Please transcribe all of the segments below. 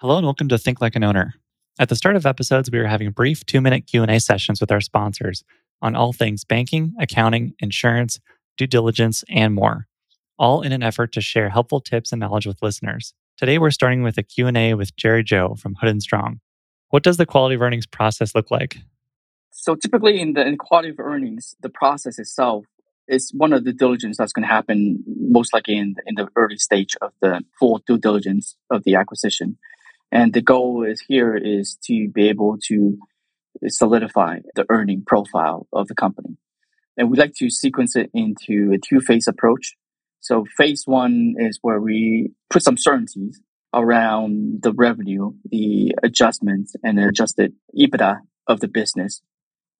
Hello and welcome to Think Like an Owner. At the start of episodes, we are having brief 2-minute Q&A sessions with our sponsors on all things banking, accounting, insurance, due diligence, and more, all in an effort to share helpful tips and knowledge with listeners. Today we're starting with a Q&A with Jerry Zhou from Hood and Strong. What does the quality of earnings process look like? So typically in the in quality of earnings, the process itself is one of the diligence that's going to happen most likely in, in the early stage of the full due diligence of the acquisition. And the goal is here is to be able to solidify the earning profile of the company. And we like to sequence it into a two phase approach. So phase one is where we put some certainties around the revenue, the adjustments and the adjusted EBITDA of the business.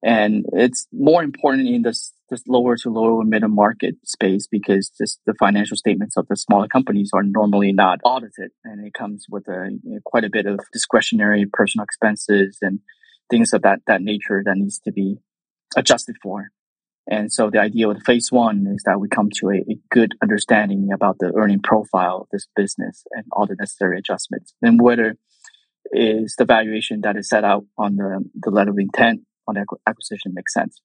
And it's more important in this, this lower to lower middle market space because just the financial statements of the smaller companies are normally not audited. And it comes with a, you know, quite a bit of discretionary personal expenses and things of that, that nature that needs to be adjusted for. And so the idea with phase one is that we come to a, a, good understanding about the earning profile of this business and all the necessary adjustments and whether is the valuation that is set out on the, the letter of intent on acquisition makes sense.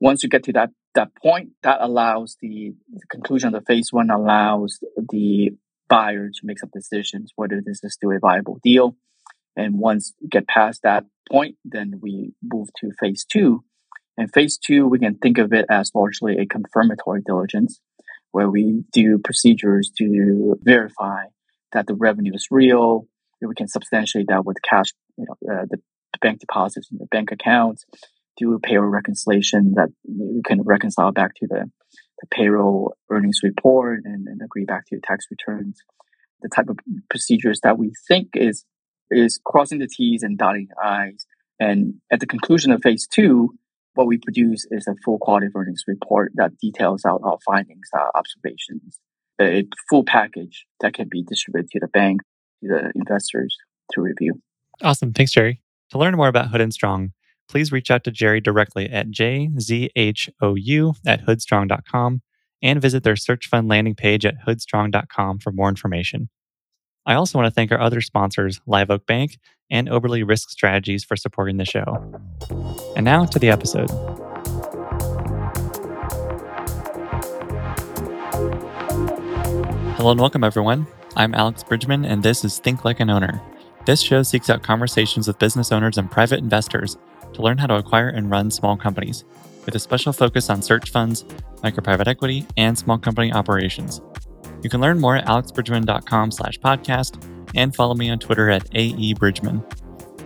Once you get to that that point, that allows the, the conclusion of the phase one allows the buyer to make some decisions whether this is still a viable deal. And once we get past that point, then we move to phase two. And phase two, we can think of it as largely a confirmatory diligence, where we do procedures to verify that the revenue is real. We can substantiate that with cash, you know, uh, the bank deposits in the bank accounts, do a payroll reconciliation that you can reconcile back to the, the payroll earnings report and, and agree back to tax returns. The type of procedures that we think is is crossing the T's and dotting the I's. And at the conclusion of phase two, what we produce is a full quality earnings report that details out our findings, our observations, a full package that can be distributed to the bank, to the investors to review. Awesome. Thanks, Jerry. To learn more about Hood and Strong, please reach out to Jerry directly at jzhou at hoodstrong.com and visit their search fund landing page at hoodstrong.com for more information. I also want to thank our other sponsors, Live Oak Bank and Oberle Risk Strategies, for supporting the show. And now to the episode. Hello and welcome, everyone. I'm Alex Bridgman, and this is Think Like an Owner this show seeks out conversations with business owners and private investors to learn how to acquire and run small companies, with a special focus on search funds, micro private equity, and small company operations. You can learn more at alexbridgman.com slash podcast and follow me on Twitter at aebridgman.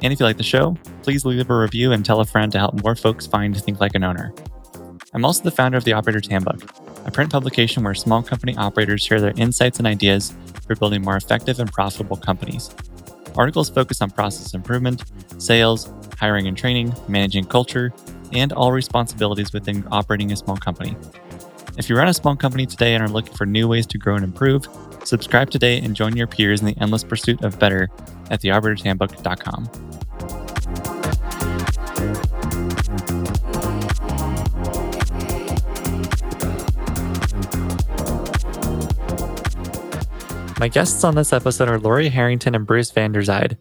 And if you like the show, please leave a review and tell a friend to help more folks find Think Like an Owner. I'm also the founder of the Operator's Handbook, a print publication where small company operators share their insights and ideas for building more effective and profitable companies. Articles focus on process improvement, sales, hiring and training, managing culture, and all responsibilities within operating a small company. If you run a small company today and are looking for new ways to grow and improve, subscribe today and join your peers in the endless pursuit of better at theoperatorshandbook.com. My guests on this episode are Lori Harrington and Bruce van der Vanderzyde.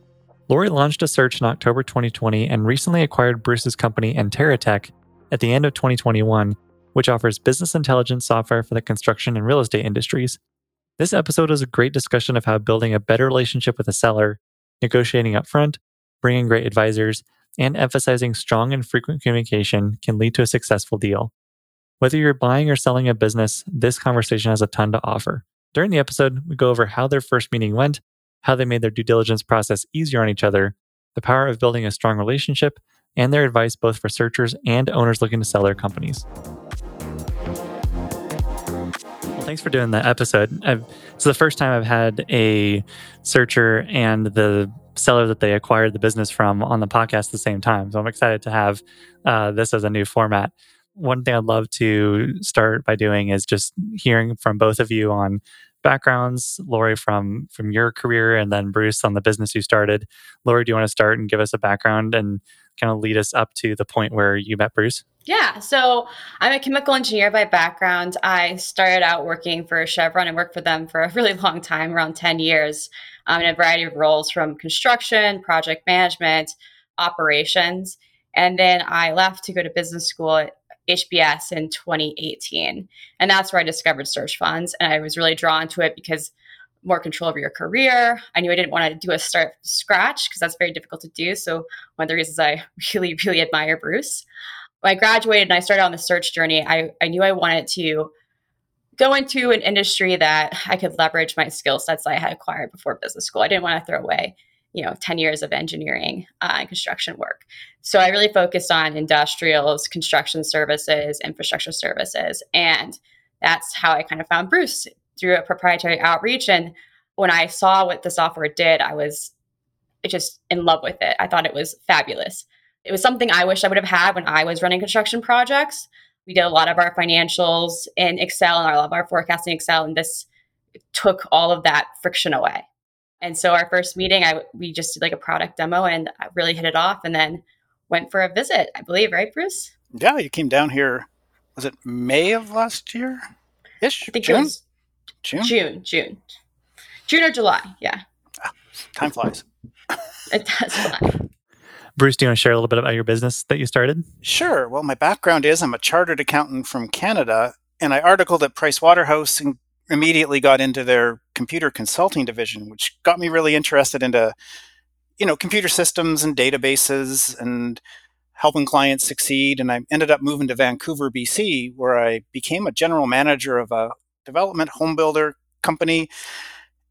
Lori launched a search in October 2020 and recently acquired Bruce's company Anterra Tech at the end of 2021, which offers business intelligence software for the construction and real estate industries. This episode is a great discussion of how building a better relationship with a seller, negotiating upfront, bringing great advisors, and emphasizing strong and frequent communication can lead to a successful deal. Whether you're buying or selling a business, this conversation has a ton to offer. During the episode, we go over how their first meeting went, how they made their due diligence process easier on each other, the power of building a strong relationship, and their advice both for searchers and owners looking to sell their companies. Well, thanks for doing the episode. I've, it's the first time I've had a searcher and the seller that they acquired the business from on the podcast at the same time. So I'm excited to have uh, this as a new format one thing I'd love to start by doing is just hearing from both of you on backgrounds. Lori, from from your career, and then Bruce on the business you started. Lori, do you want to start and give us a background and kind of lead us up to the point where you met Bruce? Yeah, so I'm a chemical engineer by background. I started out working for Chevron and worked for them for a really long time, around 10 years, um, in a variety of roles from construction, project management, operations. And then I left to go to business school at HBS in 2018. And that's where I discovered search funds. And I was really drawn to it because more control over your career. I knew I didn't want to do a start scratch because that's very difficult to do. So one of the reasons I really, really admire Bruce when I graduated and I started on the search journey, I, I knew I wanted to go into an industry that I could leverage my skill sets that I had acquired before business school. I didn't want to throw away, you know, 10 years of engineering uh, and construction work. So I really focused on industrials, construction services, infrastructure services. And that's how I kind of found Bruce through a proprietary outreach. And when I saw what the software did, I was just in love with it. I thought it was fabulous. It was something I wish I would have had when I was running construction projects. We did a lot of our financials in Excel and a lot of our forecasting Excel, and this took all of that friction away. And so our first meeting, I we just did like a product demo and I really hit it off, and then went for a visit. I believe, right, Bruce? Yeah, you came down here. Was it May of last year? Ish. I think June? it was June. June. June. June or July. Yeah. Ah, time flies. it does fly. Bruce, do you want to share a little bit about your business that you started? Sure. Well, my background is I'm a chartered accountant from Canada, and I articled at Pricewaterhouse and immediately got into their computer consulting division, which got me really interested into, you know, computer systems and databases and helping clients succeed. And I ended up moving to Vancouver, BC, where I became a general manager of a development home builder company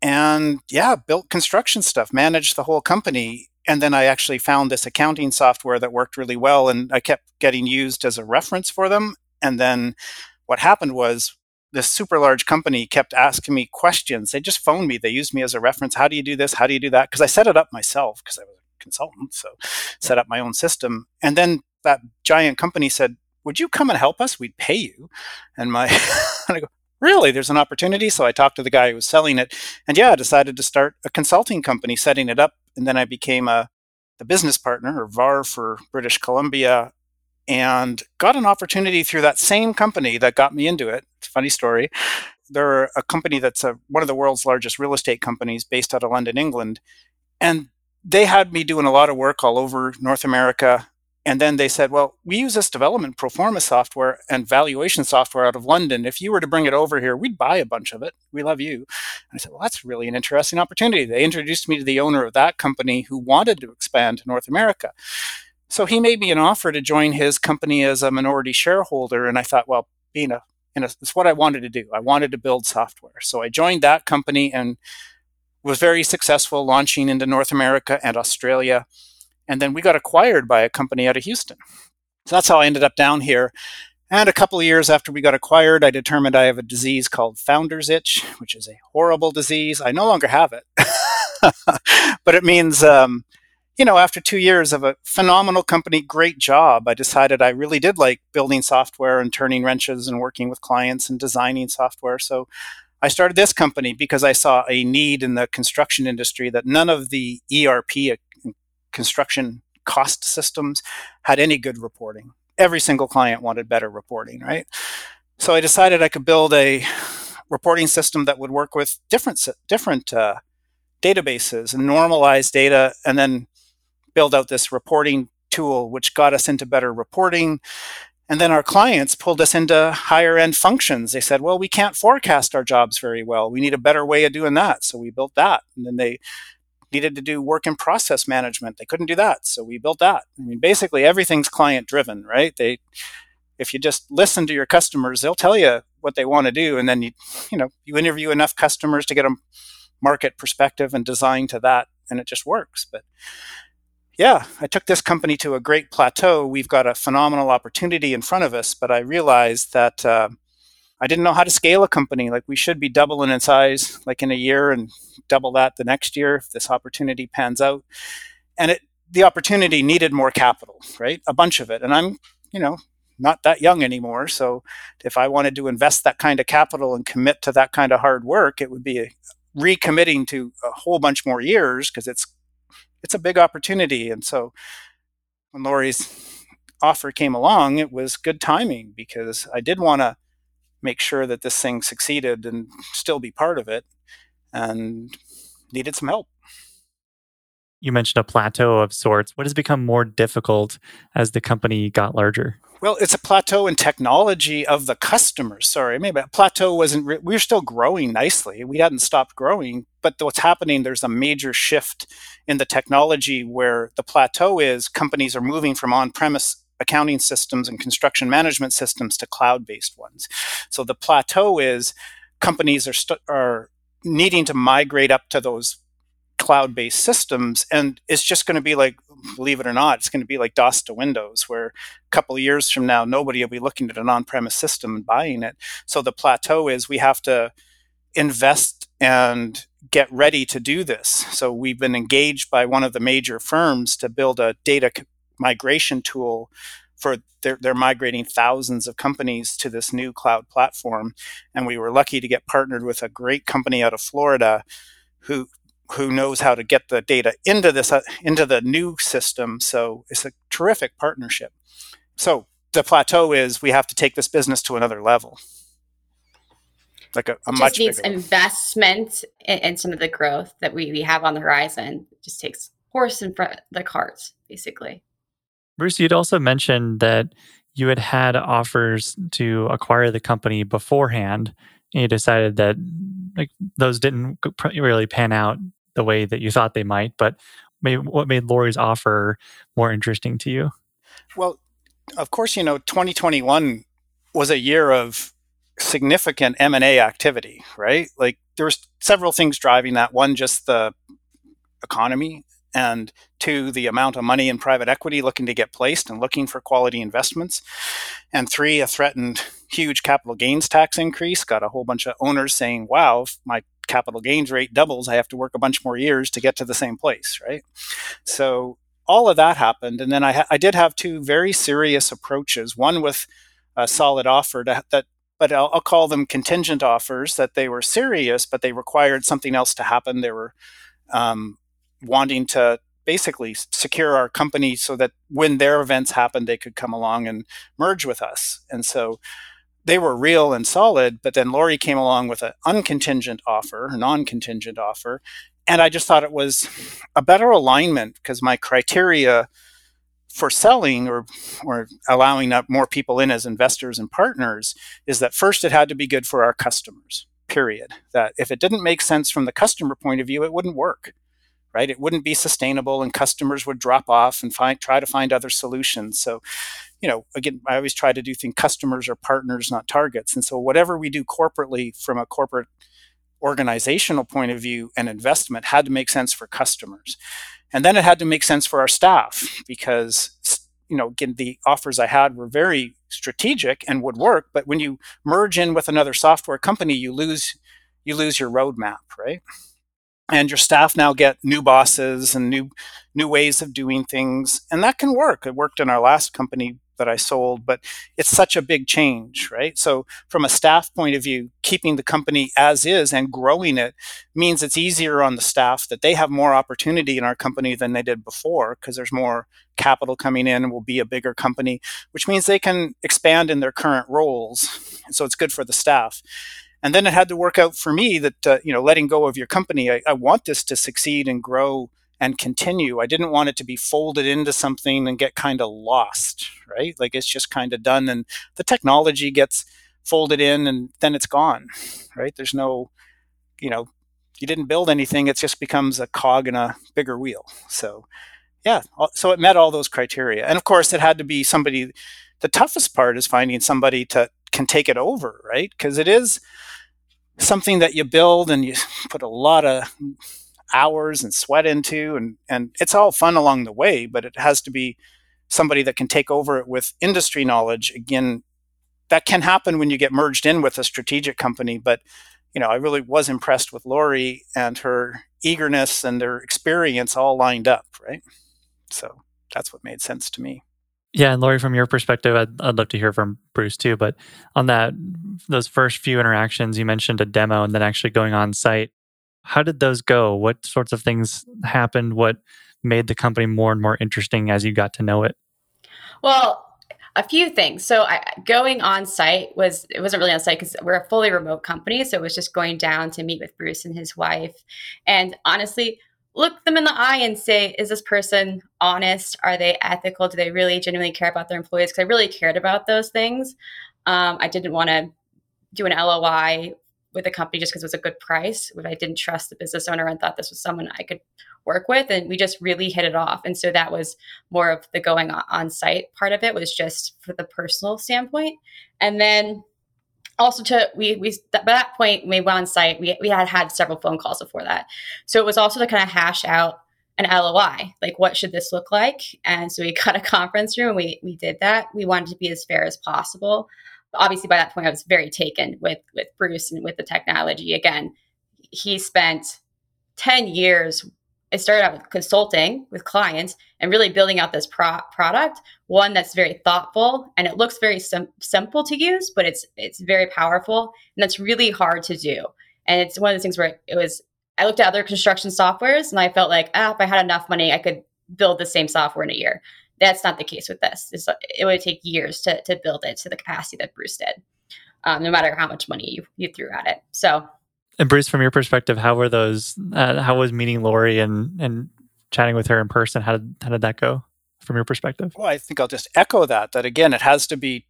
and yeah, built construction stuff, managed the whole company and then I actually found this accounting software that worked really well, and I kept getting used as a reference for them. And then what happened was this super large company kept asking me questions. They just phoned me. They used me as a reference. How do you do this? How do you do that? Because I set it up myself because I was a consultant, so set up my own system. And then that giant company said, "Would you come and help us? We'd pay you." And my and I go, really there's an opportunity so i talked to the guy who was selling it and yeah i decided to start a consulting company setting it up and then I became a the business partner or VAR for British Columbia and got an opportunity through that same company that got me into it. It's a funny story. They're a company that's a, one of the world's largest real estate companies based out of London, England. And they had me doing a lot of work all over North America and then they said, well, we use this development pro forma software and valuation software out of London. If you were to bring it over here, we'd buy a bunch of it. We love you. And I said, well, that's really an interesting opportunity. They introduced me to the owner of that company who wanted to expand to North America. So he made me an offer to join his company as a minority shareholder. And I thought, well, being a, a it's what I wanted to do. I wanted to build software. So I joined that company and was very successful launching into North America and Australia and then we got acquired by a company out of Houston. So that's how I ended up down here. And a couple of years after we got acquired, I determined I have a disease called founder's itch, which is a horrible disease. I no longer have it, but it means, um, you know, after two years of a phenomenal company, great job, I decided I really did like building software and turning wrenches and working with clients and designing software. So I started this company because I saw a need in the construction industry that none of the ERP construction cost systems had any good reporting. Every single client wanted better reporting, right? So I decided I could build a reporting system that would work with different different uh, databases and normalize data, and then build out this reporting tool, which got us into better reporting. And then our clients pulled us into higher end functions. They said, well, we can't forecast our jobs very well. We need a better way of doing that. So we built that. And then they needed to do work in process management. They couldn't do that, so we built that. I mean, basically everything's client driven, right? They if you just listen to your customers, they'll tell you what they want to do, and then you you know you interview enough customers to get a market perspective and design to that, and it just works. But yeah, I took this company to a great plateau. We've got a phenomenal opportunity in front of us, but I realized that. Uh, I didn't know how to scale a company. Like we should be doubling in size like in a year and double that the next year if this opportunity pans out. And it the opportunity needed more capital, right? A bunch of it. And I'm, you know, not that young anymore. So if I wanted to invest that kind of capital and commit to that kind of hard work, it would be a, recommitting to a whole bunch more years because it's it's a big opportunity. And so when Lori's offer came along, it was good timing because I did want to make sure that this thing succeeded and still be part of it and needed some help. You mentioned a plateau of sorts. What has become more difficult as the company got larger? Well, it's a plateau in technology of the customers. Sorry, maybe a plateau wasn't. Re- we were still growing nicely. We hadn't stopped growing, but what's happening? There's a major shift in the technology where the plateau is. Companies are moving from on-premise accounting systems and construction management systems to cloud-based ones. So the plateau is companies are st- are needing to migrate up to those cloud-based systems and it's just going to be like believe it or not it's going to be like dos to windows where a couple of years from now nobody will be looking at an on-premise system and buying it so the plateau is we have to invest and get ready to do this so we've been engaged by one of the major firms to build a data migration tool for they're, they're migrating thousands of companies to this new cloud platform and we were lucky to get partnered with a great company out of florida who who knows how to get the data into this uh, into the new system. So it's a terrific partnership. So the plateau is we have to take this business to another level. Like a, a much needs bigger investment in, in, some of the growth that we, we have on the horizon. It just takes horse in front of the carts, basically. Bruce, you'd also mentioned that you had had offers to acquire the company beforehand, and you decided that like those didn't really pan out the way that you thought they might, but maybe what made Lori's offer more interesting to you? Well, of course, you know, 2021 was a year of significant M&A activity, right? Like there was several things driving that. One, just the economy and two, the amount of money in private equity looking to get placed and looking for quality investments. And three, a threatened huge capital gains tax increase. Got a whole bunch of owners saying, wow, my capital gains rate doubles, I have to work a bunch more years to get to the same place, right? So all of that happened. And then I, ha- I did have two very serious approaches one with a solid offer to, that but I'll, I'll, call them contingent offers that they were serious, but they required something else to happen. They were um, wanting to basically secure our company so that when their events happened, they could come along and merge with us. And so they were real and solid, but then Lori came along with an uncontingent offer, non-contingent offer, and I just thought it was a better alignment because my criteria for selling or or allowing up more people in as investors and partners is that first it had to be good for our customers. Period. That if it didn't make sense from the customer point of view, it wouldn't work right? It wouldn't be sustainable and customers would drop off and find try to find other solutions. So, you know, again, I always try to do think customers are partners, not targets. And so whatever we do corporately from a corporate organizational point of view and investment had to make sense for customers. And then it had to make sense for our staff because you know, again, the offers I had were very strategic and would work, but when you merge in with another software company, you lose you lose your roadmap, right? and your staff now get new bosses and new new ways of doing things and that can work it worked in our last company that i sold but it's such a big change right? So from a staff point of view keeping the company as is and growing it means it's easier on the staff that they have more opportunity in our company than they did before because there's more capital coming in and we'll be a bigger company which means they can expand in their current roles. So it's good for the staff. And then it had to work out for me that uh, you know letting go of your company I, I, want this to succeed and grow and continue. I didn't want it to be folded into something and get kind of lost right? Like it's just kind of done and the technology gets folded in and then it's gone right? There's no you know you didn't build anything it just becomes a cog in a bigger wheel. So yeah so it met all those criteria. And of course it had to be somebody the toughest part is finding somebody to can take it over right? Because it is something that you build and you put a lot of hours and sweat into and and it's all fun along the way but it has to be somebody that can take over it with industry knowledge again that can happen when you get merged in with a strategic company but you know i really was impressed with lori and her eagerness and their experience all lined up right so that's what made sense to me yeah, and Lori, from your perspective, I'd, I'd love to hear from Bruce too. But on that, those first few interactions, you mentioned a demo and then actually going on site. How did those go? What sorts of things happened? What made the company more and more interesting as you got to know it? Well, A few things. So I, going on site was it wasn't really on site because we're a fully remote company, so it was just going down to meet with Bruce and his wife, and honestly, look them in the eye and say, is this person honest? Are they ethical? Do they really genuinely care about their employees? Because I really cared about those things. Um, I didn't want to do an LOI with the company just because it was a good price. If I didn't trust the business owner and thought this was someone I could work with, and we just really hit it off. And so that was more of the going on site part of it was just for the personal standpoint, and then also to we we by that point we went on site. We we had had several phone calls before that, so it was also to kind of hash out an LOI, like what should this look like? And so we got a conference room. And we we did that. We wanted to be as fair as possible obviously by that point I was very taken with with Bruce and with the technology. Again, he spent 10 years it started out with consulting with clients and really building out this pro- product one that's very thoughtful and it looks very sim- simple to use but it's it's very powerful and that's really hard to do and it's one of those things where it was i looked at other construction softwares and i felt like ah, if i had enough money i could build the same software in a year that's not the case with this. It's, it would take years to, to build it to the capacity that Bruce did, um, no matter how much money you, you threw at it. So, and Bruce, from your perspective, how were those? Uh, how was meeting Lori and and chatting with her in person? How did how did that go from your perspective? Well, I think I'll just echo that. That again, it has to be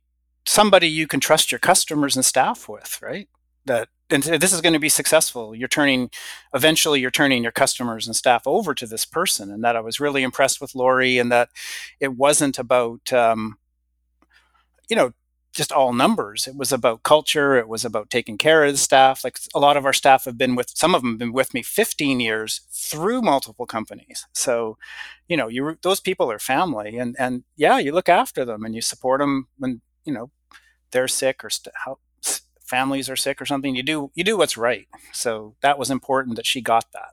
somebody you can trust your customers and staff with, right? That and this is going to be successful. You're turning, eventually, you're turning your customers and staff over to this person, and that I was really impressed with Lori, and that it wasn't about, um, you know, just all numbers. It was about culture. It was about taking care of the staff. Like a lot of our staff have been with, some of them have been with me 15 years through multiple companies. So, you know, you those people are family, and and yeah, you look after them and you support them when you know they're sick or st- families are sick or something, you do you do what's right. So that was important that she got that.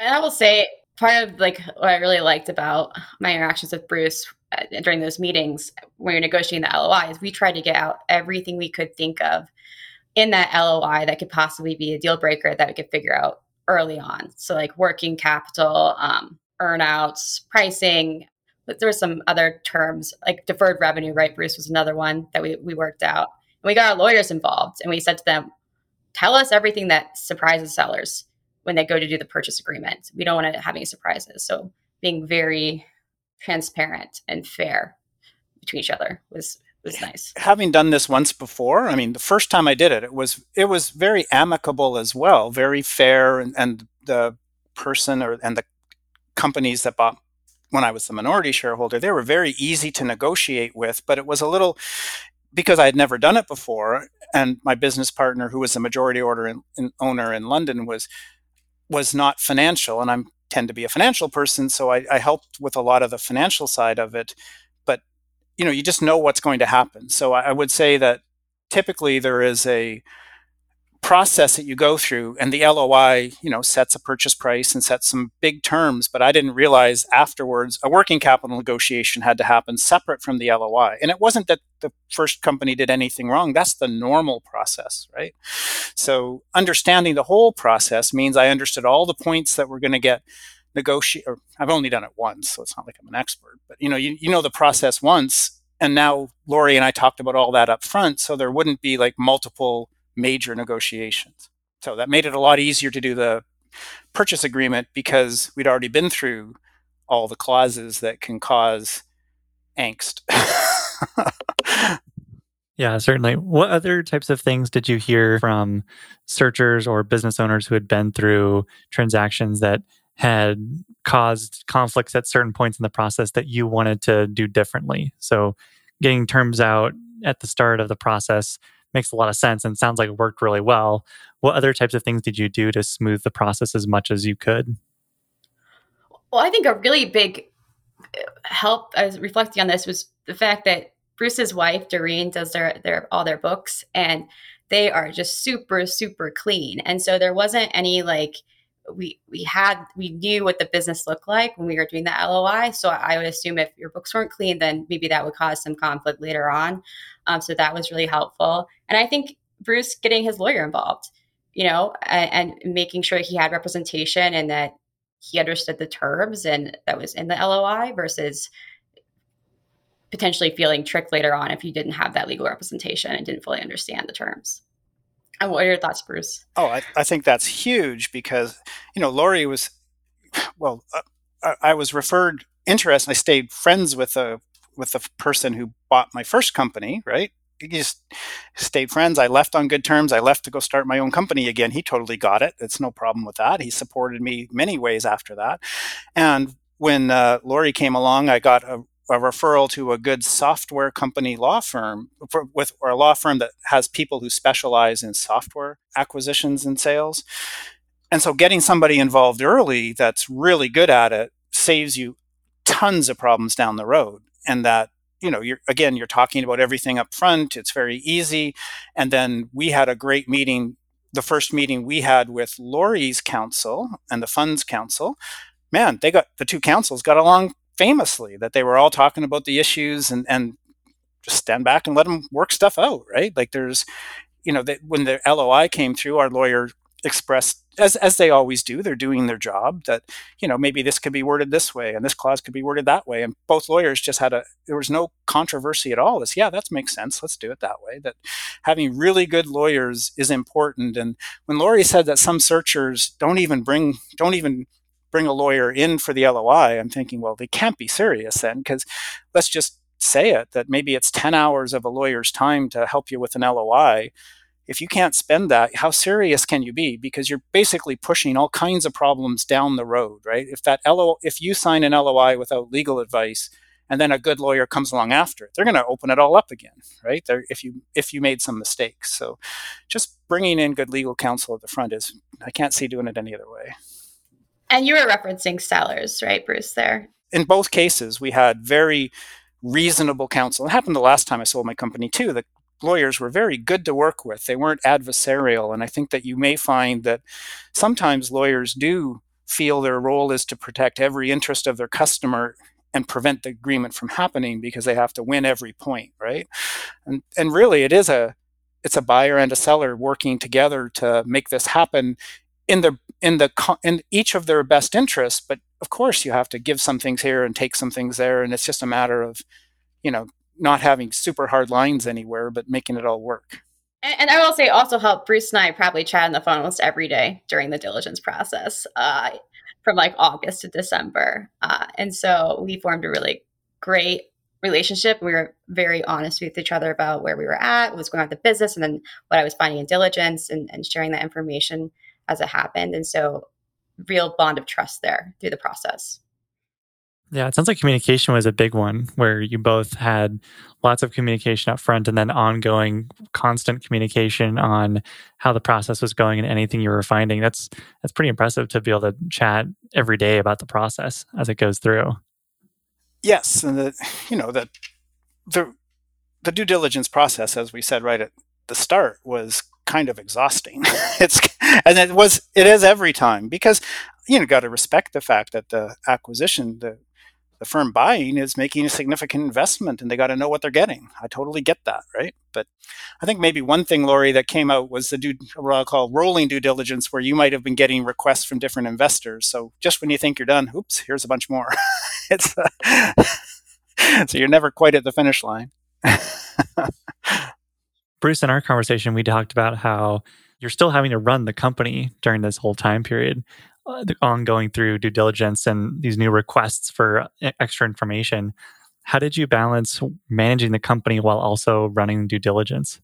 And I will say part of like what I really liked about my interactions with Bruce uh, during those meetings when you're negotiating the LOI is we tried to get out everything we could think of in that LOI that could possibly be a deal breaker that we could figure out early on. So like working capital, um, earnouts, pricing. But there were some other terms like deferred revenue, right? Bruce was another one that we, we worked out we got our lawyers involved and we said to them, tell us everything that surprises sellers when they go to do the purchase agreement. We don't want to have any surprises. So being very transparent and fair between each other was was nice. Having done this once before, I mean, the first time I did it, it was it was very amicable as well, very fair, and, and the person or and the companies that bought when I was the minority shareholder, they were very easy to negotiate with, but it was a little because I had never done it before, and my business partner, who was the majority order in, in owner in London, was was not financial, and I tend to be a financial person, so I, I helped with a lot of the financial side of it. But you know, you just know what's going to happen. So I, I would say that typically there is a process that you go through and the LOI, you know, sets a purchase price and sets some big terms, but I didn't realize afterwards a working capital negotiation had to happen separate from the LOI. And it wasn't that the first company did anything wrong. That's the normal process, right? So understanding the whole process means I understood all the points that we're going to get negotiate I've only done it once, so it's not like I'm an expert, but you know, you, you know the process once and now Lori and I talked about all that up front so there wouldn't be like multiple major negotiations. So that made it a lot easier to do the purchase agreement because we'd already been through all the clauses that can cause angst. yeah, certainly. What other types of things did you hear from searchers or business owners who had been through transactions that had caused conflicts at certain points in the process that you wanted to do differently? So, getting terms out at the start of the process makes a lot of sense and sounds like it worked really well. What other types of things did you do to smooth the process as much as you could? Well, I think a really big uh, help I was reflecting on this was the fact that Bruce's wife, Doreen, does their, their all their books and they are just super, super clean. And so there wasn't any like we we had we knew what the business looked like when we were doing the LOI. So I would assume if your books weren't clean, then maybe that would cause some conflict later on. Um, so that was really helpful. And I think Bruce getting his lawyer involved, you know, and, and making sure he had representation and that he understood the terms and that was in the LOI versus potentially feeling tricked later on if you didn't have that legal representation and didn't fully understand the terms. And what are your thoughts, Bruce? Oh, I, I think that's huge because, you know, Lori was, well, uh, I was referred interest. I stayed friends with a with the person who bought my first company, right? He just stayed friends. I left on good terms. I left to go start my own company again. He totally got it. It's no problem with that. He supported me many ways after that. And when uh, Lori came along, I got a a referral to a good software company law firm for, with or a law firm that has people who specialize in software acquisitions and sales. And so getting somebody involved early that's really good at it saves you tons of problems down the road. And that, you know, you're again, you're talking about everything up front. It's very easy. And then we had a great meeting. The first meeting we had with Lori's counsel and the funds counsel, man, they got the two councils got along famously that they were all talking about the issues and and just stand back and let them work stuff out, right? Like there's, you know, when the LOI came through, our lawyer expressed as as they always do, they're doing their job. That you know maybe this could be worded this way and this clause could be worded that way, and both lawyers just had a there was no controversy at all. This yeah, that makes sense. Let's do it that way. That having really good lawyers is important. And when Lori said that some searchers don't even bring don't even bring a lawyer in for the LOI, I'm thinking, well, they can't be serious then, because let's just say it that maybe it's 10 hours of a lawyer's time to help you with an LOI. If you can't spend that, how serious can you be? Because you're basically pushing all kinds of problems down the road, right? If that LO, if you sign an LOI without legal advice, and then a good lawyer comes along after it, they're going to open it all up again, right? They're, if you if you made some mistakes, so just bringing in good legal counsel at the front is I can't see doing it any other way. And you were referencing sellers, right, Bruce, there? In both cases, we had very reasonable counsel. It happened the last time I sold my company, too. The lawyers were very good to work with, they weren't adversarial. And I think that you may find that sometimes lawyers do feel their role is to protect every interest of their customer and prevent the agreement from happening because they have to win every point, right? And and really it is a it's a buyer and a seller working together to make this happen in the in the in each of their best interests but of course you have to give some things here and take some things there. And it's just a matter of you know not having super hard lines anywhere but making it all work. And, and i will say also help bruce and i probably chat on the phone almost every day during the diligence process uh, from like august to december. Uh, and so we formed a really great relationship. We were very honest with each other about where we were at, what was going on with the business, and then what I was finding in diligence and, and sharing that information as it happened. And so, real bond of trust there through the process. Yeah, it sounds like communication was a big one where you both had lots of communication up front and then ongoing constant communication on how the process was going and anything you were finding. That's that's pretty impressive to be able to chat every day about the process as it goes through. Yes, and the you know the the the due diligence process as we said right at the start was kind of exhausting. it's and it was it is every time because you know got to respect the fact that the acquisition the the firm buying is making a significant investment and they got to know what they're getting. I totally get that, right? But I think maybe one thing, Lori, that came out was the due, what I call rolling due diligence, where you might have been getting requests from different investors. So just when you think you're done, oops, here's a bunch more. it's uh, so you're never quite at the finish line. Bruce, in our conversation, we talked about how you're still having to run the company during this whole time period, uh, ongoing through due diligence and these new requests for uh, extra information. How did you balance managing the company while also running due diligence?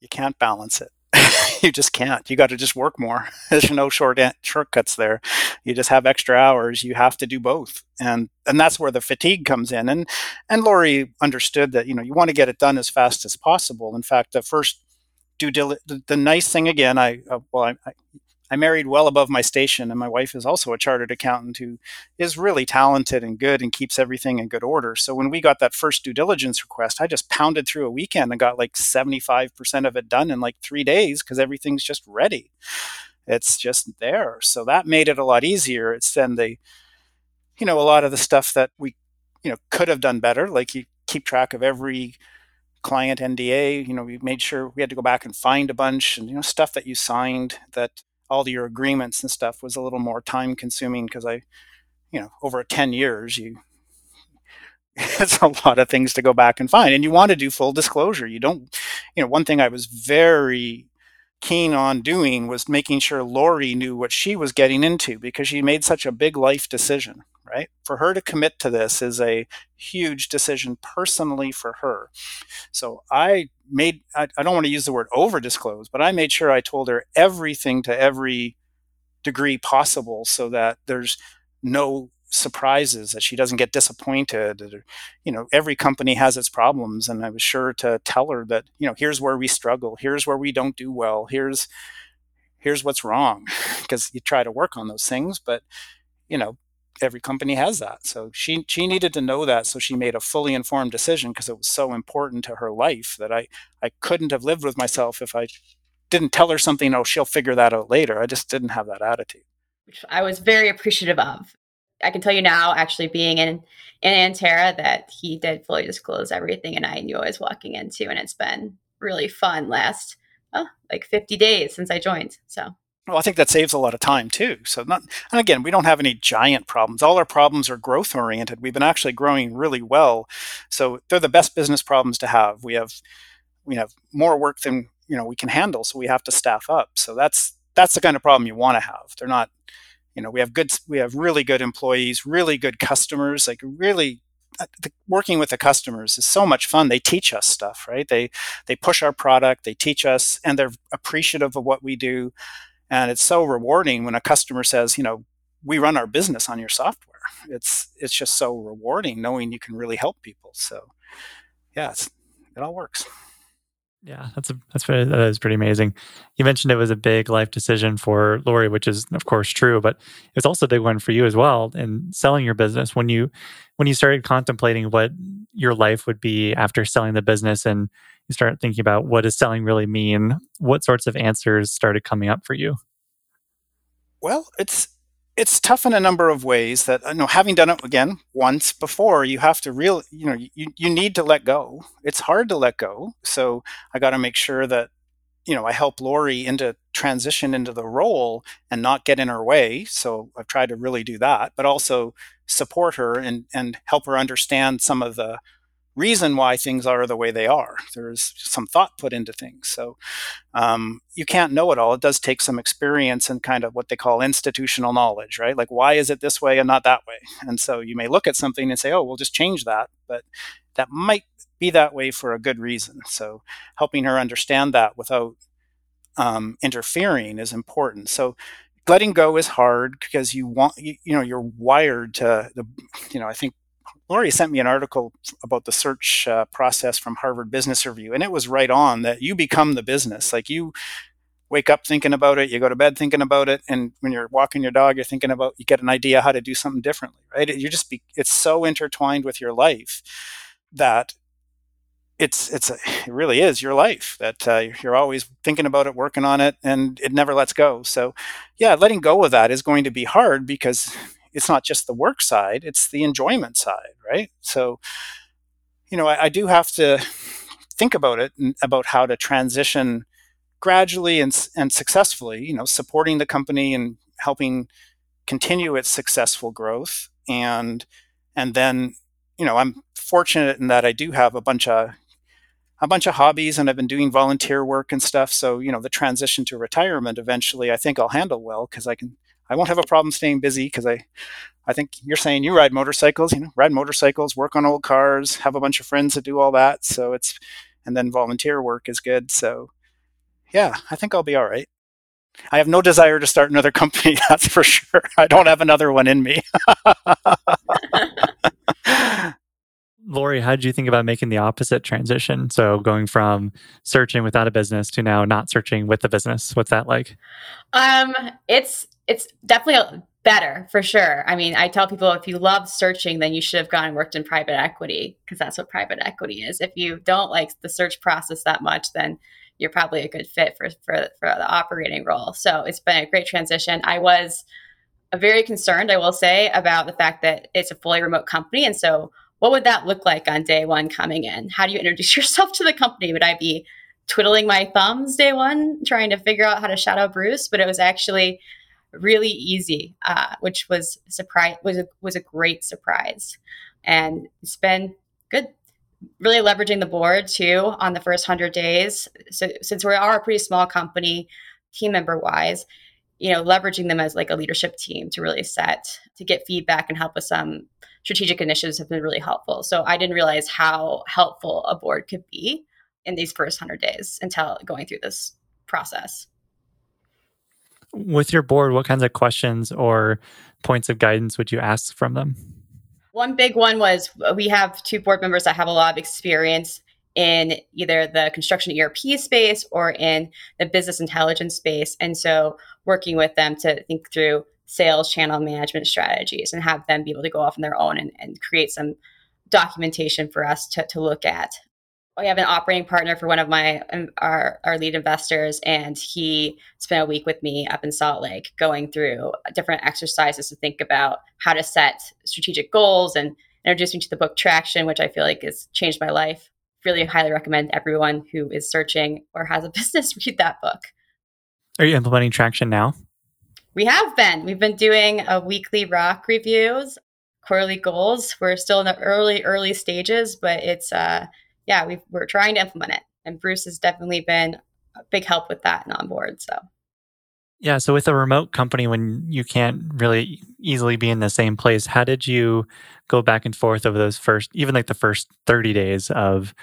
You can't balance it. you just can't. You got to just work more. There's no short shortcuts there. You just have extra hours. You have to do both, and and that's where the fatigue comes in. And and Lori understood that you know you want to get it done as fast as possible. In fact, the first due diligence, the, the, nice thing again, I uh, well, I, I I married well above my station, and my wife is also a chartered accountant who is really talented and good and keeps everything in good order. So when we got that first due diligence request, I just pounded through a weekend and got like 75% of it done in like three days because everything's just ready. It's just there. So that made it a lot easier. It's then the, you know, a lot of the stuff that we, you know, could have done better, like you keep track of every client NDA. You know, we made sure we had to go back and find a bunch and, you know, stuff that you signed that all your agreements and stuff was a little more time consuming because I, you know, over 10 years, you it's a lot of things to go back and find. And you want to do full disclosure. You don't, you know, one thing I was very keen on doing was making sure Lori knew what she was getting into because she made such a big life decision, right? For her to commit to this is a huge decision personally for her. So I made, I, I don't want to use the word over disclose, but I made sure I told her everything to every degree possible so that there's no surprises that she doesn't get disappointed you know every company has its problems and i was sure to tell her that you know here's where we struggle. Here's where we don't do well. Here's here's what's wrong. Because you try to work on those things but you know every company has that. So she she needed to know that so she made a fully informed decision because it was so important to her life that i i couldn't have lived with myself if i didn't tell her something oh she'll figure that out later. I just didn't have that attitude. Which i was very appreciative of I can tell you now, actually being in in Anterra, that he did fully disclose everything, and I knew I was walking into, and it's been really fun last oh, like 50 days since I joined. So. Well, I think that saves a lot of time too. So, not, and again, we don't have any giant problems. All our problems are growth oriented. We've been actually growing really well, so they're the best business problems to have. We have, we have more work than you know we can handle, so we have to staff up. So that's that's the kind of problem you want to have. They're not you know we have good we have really good employees really good customers like really uh, the, working with the customers is so much fun. They teach us stuff right? They they push our product they teach us and they're appreciative of what we do. And it's so rewarding when a customer says you know we run our business on your software. It's it's just so rewarding knowing you can really help people. So yeah it all works yeah, that's a, that's pretty, that is pretty amazing. You mentioned it was a big life decision for Lori, which is of course true, but it's also a big one for you as well. In selling your business, when you when you started contemplating what your life would be after selling the business, and you start thinking about what does selling really mean, what sorts of answers started coming up for you? Well, it's it's tough in a number of ways that you know having done it again once before you have to real you know you, you need to let go. It's hard to let go. So i got to make sure that you know i help lori into transition into the role and not get in her way. So i've tried to really do that but also support her and and help her understand some of the reason why things are the way they are. There's some thought put into things. So um, you can't know it all. It does take some experience and kind of what they call institutional knowledge, right? Like, why is it this way and not that way? And so you may look at something and say, oh, we'll just change that. But that might be that way for a good reason. So helping her understand that without um, interfering is important. So letting go is hard because you want you, you know you're wired to the you know i think Lori sent me an article about the search uh, process from Harvard Business Review, and it was right on that you become the business. Like you wake up thinking about it, you go to bed thinking about it, and when you're walking your dog, you're thinking about you get an idea how to do something differently, right? You just be, it's so intertwined with your life that it's it's a, it really is your life that uh, you're always thinking about it, working on it, and it never lets go. So, yeah, letting go of that is going to be hard because it's not just the work side, it's the enjoyment side, right? So, you know, I, I do have to think about it about how to transition gradually and, and successfully, you know, supporting the company and helping continue its successful growth. And, and then, you know, I'm fortunate in that I do have a bunch of a bunch of hobbies and I've been doing volunteer work and stuff. So, you know, the transition to retirement eventually I think I'll handle well because I can I won't have a problem staying busy because I, I think you're saying you ride motorcycles, you know, ride motorcycles, work on old cars, have a bunch of friends that do all that. So it's, and then volunteer work is good. So yeah, I think I'll be all right. I have no desire to start another company, that's for sure. I don't have another one in me. Lori, how did you think about making the opposite transition? So going from searching without a business to now not searching with the business. What's that like? Um, it's it's definitely better for sure. I mean, I tell people if you love searching, then you should have gone and worked in private equity because that's what private equity is. If you don't like the search process that much, then you're probably a good fit for for for the operating role. So it's been a great transition. I was very concerned, I will say, about the fact that it's a fully remote company, and so what would that look like on day one coming in? How do you introduce yourself to the company? Would I be twiddling my thumbs day one, trying to figure out how to shadow Bruce? But it was actually really easy, uh, which was surprise was a, was a great surprise, and it's been good. Really leveraging the board too on the first hundred days. So since we are a pretty small company, team member wise, you know, leveraging them as like a leadership team to really set to get feedback and help with some strategic initiatives have been really helpful. So I didn't realize how helpful a board could be in these first 100 days until going through this process. With your board, what kinds of questions or points of guidance would you ask from them? One big one was uh, we have two board members that have a lot of experience in either the construction ERP space or in the business intelligence space. And so working with them to think through sales channel management strategies and have them be able to go off on their own and, and create some documentation for us to, to look at. We have an operating partner for one of my um, our, our lead investors, and he spent a week with me up in Salt Lake going through different exercises to think about how to set strategic goals and introduced me to the book Traction, which I feel like has changed my life. Really highly recommend everyone who is searching or has a business read that book. Are you implementing Traction now? We have been. We've been doing a weekly rock reviews, quarterly goals. We're still in the early, early stages, but it's uh yeah, we we're trying to implement it. And Bruce has definitely been a big help with that and on board. So yeah. So with a remote company, when you can't really easily be in the same place, how did you go back and forth over those first, even like the first 30 days of,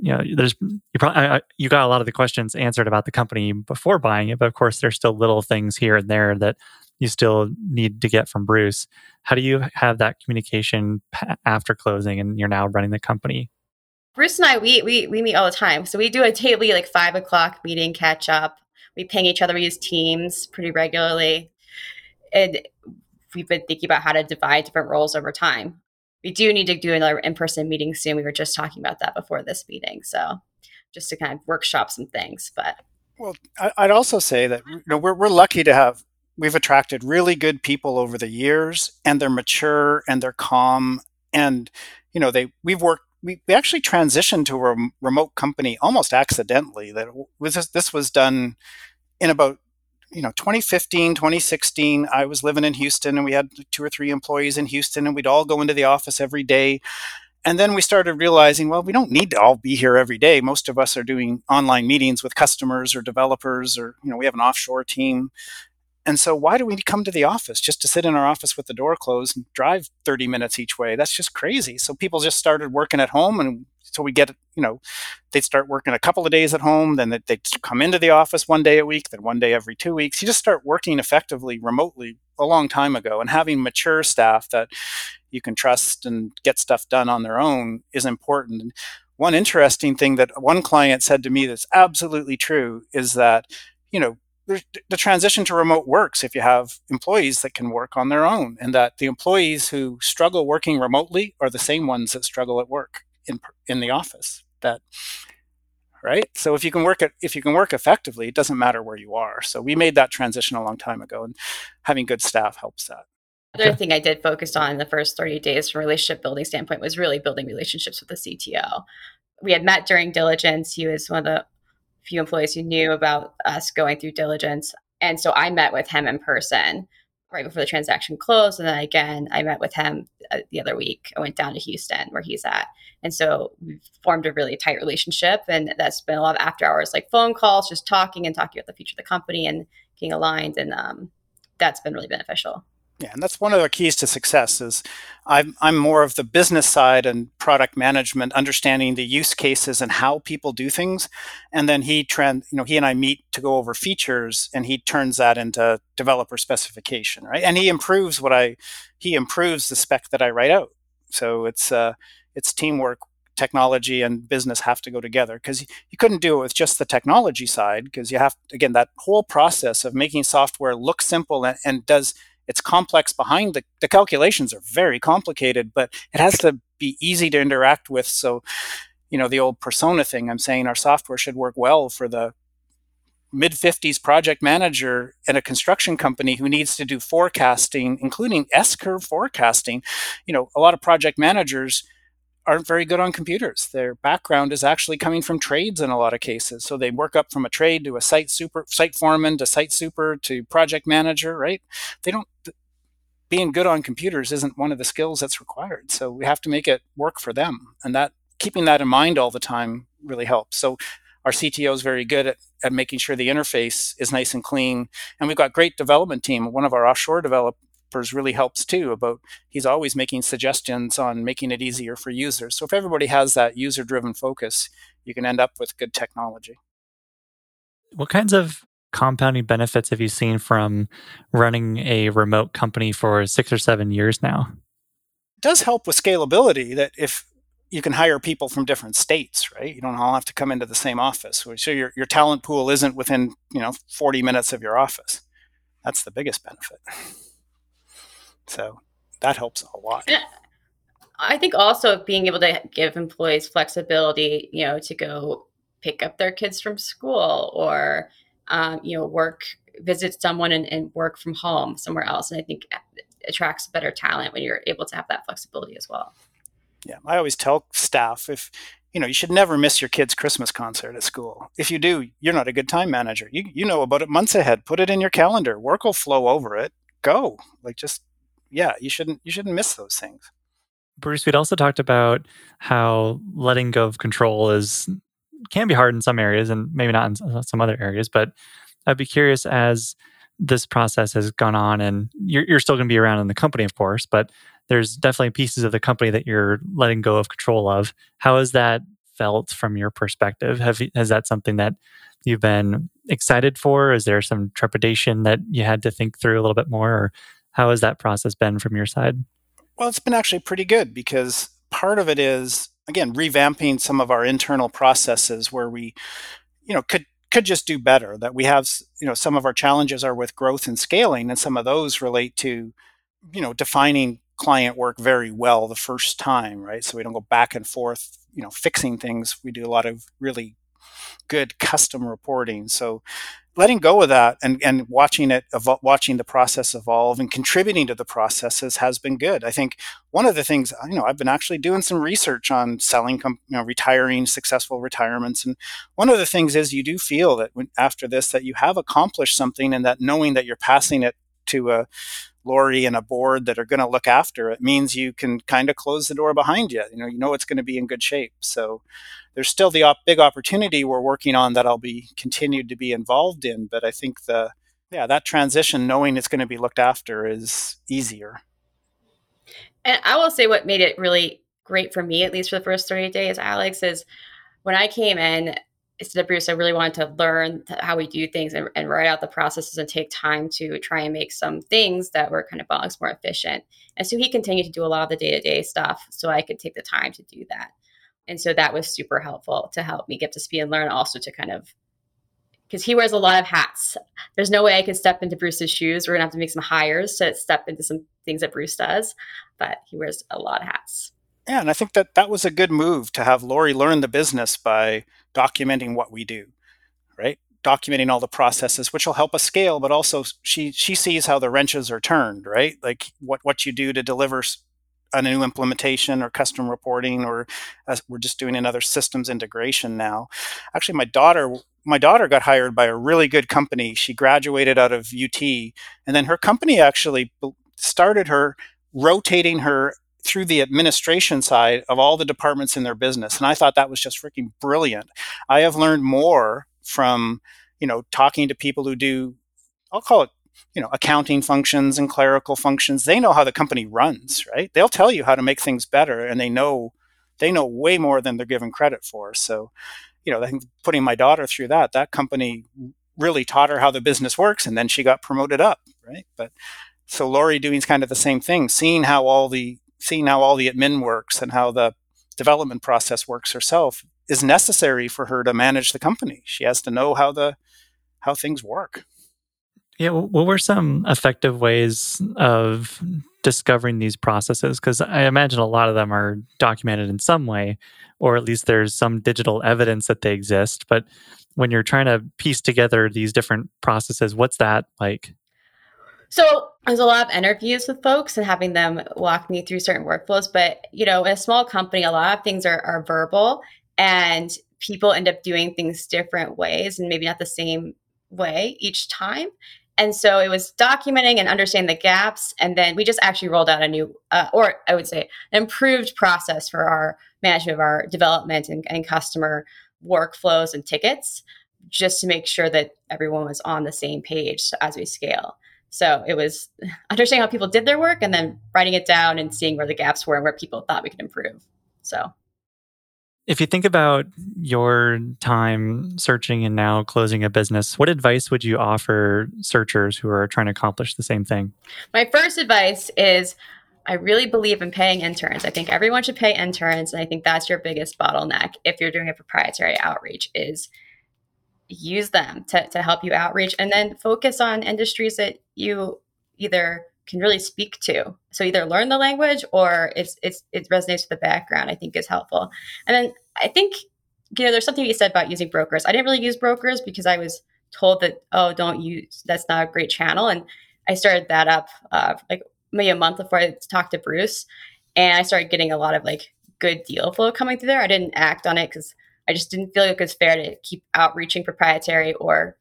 you know, there's, you probably, you got a lot of the questions answered about the company before buying it, but of course there's still little things here and there that you still need to get from Bruce. How do you have that communication after closing and you're now running the company? Bruce and I, we, we, we meet all the time. So we do a daily like five o'clock meeting catch up we ping each other. We use Teams pretty regularly. And we've been thinking about how to divide different roles over time. We do need to do another in person meeting soon. We were just talking about that before this meeting. So just to kind of workshop some things. But well, I'd also say that you know we're, we're lucky to have we've attracted really good people over the years and they're mature and they're calm and you know they we've worked we, we actually transitioned to a remote company almost accidentally. That was this was done in about you know 2015 2016 i was living in houston and we had two or three employees in houston and we'd all go into the office every day and then we started realizing well we don't need to all be here every day most of us are doing online meetings with customers or developers or you know we have an offshore team and so, why do we come to the office just to sit in our office with the door closed and drive 30 minutes each way? That's just crazy. So, people just started working at home. And so, we get, you know, they'd start working a couple of days at home, then they'd come into the office one day a week, then one day every two weeks. You just start working effectively remotely a long time ago. And having mature staff that you can trust and get stuff done on their own is important. One interesting thing that one client said to me that's absolutely true is that, you know, the transition to remote works if you have employees that can work on their own and that the employees who struggle working remotely are the same ones that struggle at work in in the office that right so if you can work it if you can work effectively it doesn't matter where you are so we made that transition a long time ago and having good staff helps that other thing I did focus on in the first 30 days from a relationship building standpoint was really building relationships with the CTO. We had met during diligence. He was one of the few employees who knew about us going through diligence. And so I met with him in person right before the transaction closed. And then again, I met with him uh, the other week. I went down to Houston where he's at. And so we've formed a really tight relationship. And that's been a lot of after hours, like phone calls, just talking and talking about the future of the company and getting aligned. And um, that's been really beneficial. Yeah, and that's one of the keys to success is I'm, I'm more of the business side and product management, understanding the use cases and how people do things. And then he trend, you know, he and I meet to go over features and he turns that into developer specification, right? And he improves what I, he improves the spec that I write out. So it's, uh, it's teamwork technology and business have to go together because you couldn't do it with just the technology side because you have again that whole process of making software look simple and, and does it's complex behind the, the calculations are very complicated, but it has to be easy to interact with. So, you know, the old persona thing, I'm saying our software should work well for the mid 50s project manager at a construction company who needs to do forecasting, including S curve forecasting. You know, a lot of project managers aren't very good on computers. Their background is actually coming from trades in a lot of cases. So they work up from a trade to a site super, site foreman to site super to project manager, right? They don't. Being good on computers isn't one of the skills that's required. So we have to make it work for them, and that keeping that in mind all the time really helps. So our CTO is very good at, at making sure the interface is nice and clean, and we've got great development team. One of our offshore developers really helps too about he's always making suggestions on making it easier for users so if everybody has that user driven focus you can end up with good technology what kinds of compounding benefits have you seen from running a remote company for six or seven years now? It does help with scalability that if you can hire people from different states right? You don't all have to come into the same office. So your, your talent pool isn't within you know 40 minutes of your office. That's the biggest benefit. So that helps a lot. I think also being able to give employees flexibility, you know, to go pick up their kids from school or, um, you know, work, visit someone and, and work from home somewhere else. And I think attracts better talent when you're able to have that flexibility as well. Yeah, I always tell staff if you know you should never miss your kid's Christmas concert at school. If you do, you're not a good time manager. You you know about it months ahead. Put it in your calendar. Work will flow over it. Go like just yeah, you shouldn't you shouldn't miss those things. Bruce, we'd also talked about how letting go of control is can be hard in some areas and maybe not in uh, some other areas. But I'd be curious as this process has gone on, and you're, you're still going to be around in the company, of course, but there's definitely pieces of the company that you're letting go of control of. How has that felt from your perspective? Have has that something that you've been excited for? Is there some trepidation that you had to think through a little bit more, or how has that process been from your side? Well, it's been actually pretty good because part of it is again revamping some of our internal processes where we, you know, could could just do better. That we have, you know, some of our challenges are with growth and scaling, and some of those relate to, you know, defining client work very well the first time, right? So we don't go back and forth, you know, fixing things. We do a lot of really good custom reporting. So letting go of that and, and watching it watching the process evolve and contributing to the processes has been good. I think one of the things you know i've been actually doing some research on selling you know retiring successful retirements and one of the things is you do feel that when, after this that you have accomplished something and that knowing that you're passing it to a Lori and a board that are going to look after it means you can kind of close the door behind you. You know, you know it's going to be in good shape. So there's still the op- big opportunity we're working on that I'll be continued to be involved in. But I think the yeah that transition, knowing it's going to be looked after, is easier. And I will say what made it really great for me, at least for the first 30 days, Alex, is when I came in, instead of Bruce, I really wanted to learn how we do things and, and, write out the processes and take time to try and make some things that were kind of bugs more efficient. And so he continued to do a lot of the day to day stuff so I could take the time to do that. And so that was super helpful to help me get to speed and learn, also to kind of because he wears a lot of hats. There's no way I could step into Bruce's shoes. We're gonna have to make some hires to step into some things that Bruce does, but he wears a lot of hats. Yeah, and I think that that was a good move to have Lori learn the business by documenting what we do, right? Documenting all the processes, which will help us scale, but also she she sees how the wrenches are turned, right? Like what what you do to deliver a new implementation or custom reporting or we're just doing another systems integration now actually my daughter my daughter got hired by a really good company she graduated out of ut and then her company actually started her rotating her through the administration side of all the departments in their business and i thought that was just freaking brilliant. I have learned more from you know talking to people who do i'll call it you know accounting functions and clerical functions. They know how the company runs right? They'll tell you how to make things better and they know they know way more than they're given credit for. So you know i think putting my daughter through that that company really taught her how the business works and then she got promoted up right? But so lori doing kind of the same thing seeing how all the seeing how all the admin works and how the development process works herself is necessary for her to manage the company she has to know how the how things work yeah, what were some effective ways of discovering these processes? Because I imagine a lot of them are documented in some way, or at least there's some digital evidence that they exist. But when you're trying to piece together these different processes, what's that like? So there's a lot of interviews with folks and having them walk me through certain workflows. But, you know, in a small company, a lot of things are, are verbal and people end up doing things different ways and maybe not the same way each time. And so it was documenting and understanding the gaps. And then we just actually rolled out a new, uh, or I would say, an improved process for our management of our development and, and customer workflows and tickets, just to make sure that everyone was on the same page as we scale. So it was understanding how people did their work and then writing it down and seeing where the gaps were and where people thought we could improve. So if you think about your time searching and now closing a business, what advice would you offer searchers who are trying to accomplish the same thing? My first advice is I really believe in paying interns. I think everyone should pay interns and I think that's your biggest bottleneck if you're doing a proprietary outreach is use them to, to help you outreach and then focus on industries that you either can really speak to. So either learn the language or it's it's it resonates with the background, I think is helpful. And then I think, you know, there's something you said about using brokers. I didn't really use brokers because I was told that, oh, don't use that's not a great channel. And I started that up uh, like maybe a month before I talked to Bruce. And I started getting a lot of like good deal flow coming through there. I didn't act on it because I just didn't feel like it was fair to keep outreaching proprietary or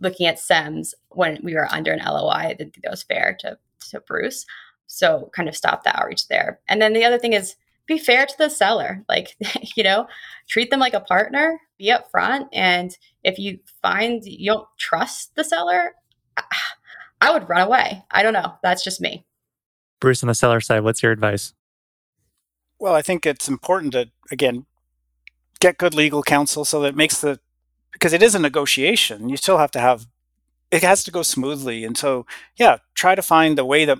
looking at CIMs when we were under an LOI. I didn't think that was fair to, to Bruce. So kind of stop the outreach there. And then the other thing is be fair to the seller. Like, you know, treat them like a partner, be upfront. And if you find you don't trust the seller, I would run away. I don't know. That's just me. Bruce, on the seller side, what's your advice? Well, I think it's important to, again, get good legal counsel so that makes the because it is a negotiation. You still have to have it has to go smoothly, and so yeah, try to find the way that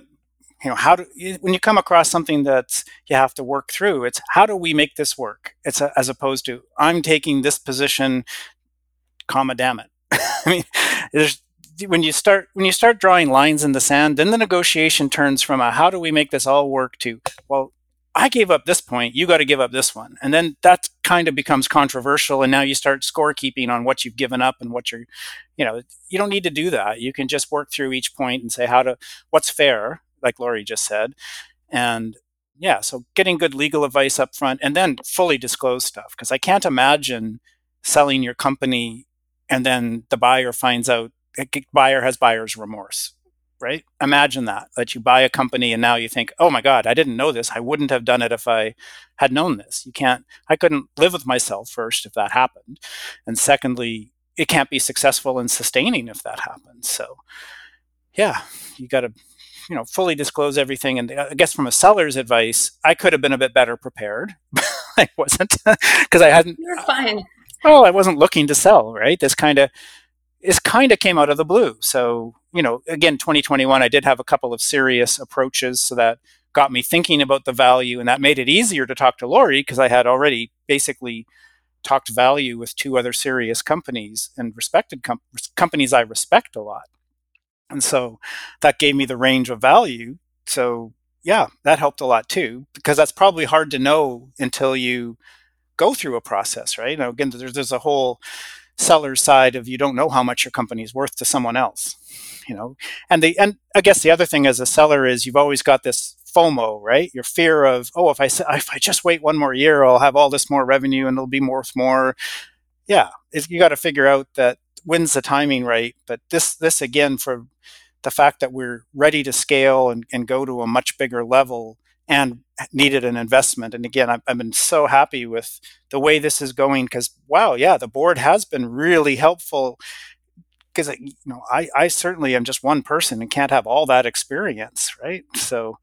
you know how do when you come across something that you have to work through. It's how do we make this work? It's a, as opposed to I'm taking this position, comma damn it. I mean, there's when you start when you start drawing lines in the sand, then the negotiation turns from a how do we make this all work to well I gave up this point, you got to give up this one. And then that kind of becomes controversial. And now you start scorekeeping on what you've given up and what you're, you know, you don't need to do that. You can just work through each point and say how to, what's fair, like Lori just said. And yeah, so getting good legal advice up front and then fully disclose stuff. Because I can't imagine selling your company and then the buyer finds out, buyer has buyer's remorse right? Imagine that, that you buy a company and now you think, oh my God, I didn't know this. I wouldn't have done it if I had known this. You can't, I couldn't live with myself first if that happened. And secondly, it can't be successful and sustaining if that happens. So, yeah, you got to, you know, fully disclose everything. And uh, I guess from a seller's advice, I could have been a bit better prepared. I wasn't because I hadn't. You're fine. Uh, well, I wasn't looking to sell, right? This kind of, this kind of came out of the blue. So, you know, again, 2021, I did have a couple of serious approaches. So that got me thinking about the value and that made it easier to talk to Lori because I had already basically talked value with two other serious companies and respected com- companies I respect a lot. And so that gave me the range of value. So, yeah, that helped a lot too, because that's probably hard to know until you go through a process, right? Now, again, there's, there's a whole seller's side of you don't know how much your company is worth to someone else you know? And the and i guess the other thing as a seller is you've always got this fomo right? Your fear of oh if i if i just wait one more year i'll have all this more revenue and it'll be worth more. Yeah you got to figure out that when's the timing right but this this again for the fact that we're ready to scale and, and go to a much bigger level and needed an investment. And again, I've, I've been so happy with the way this is going because wow, yeah, the board has been really helpful. Because you know, I, I certainly am just one person and can't have all that experience, right? So,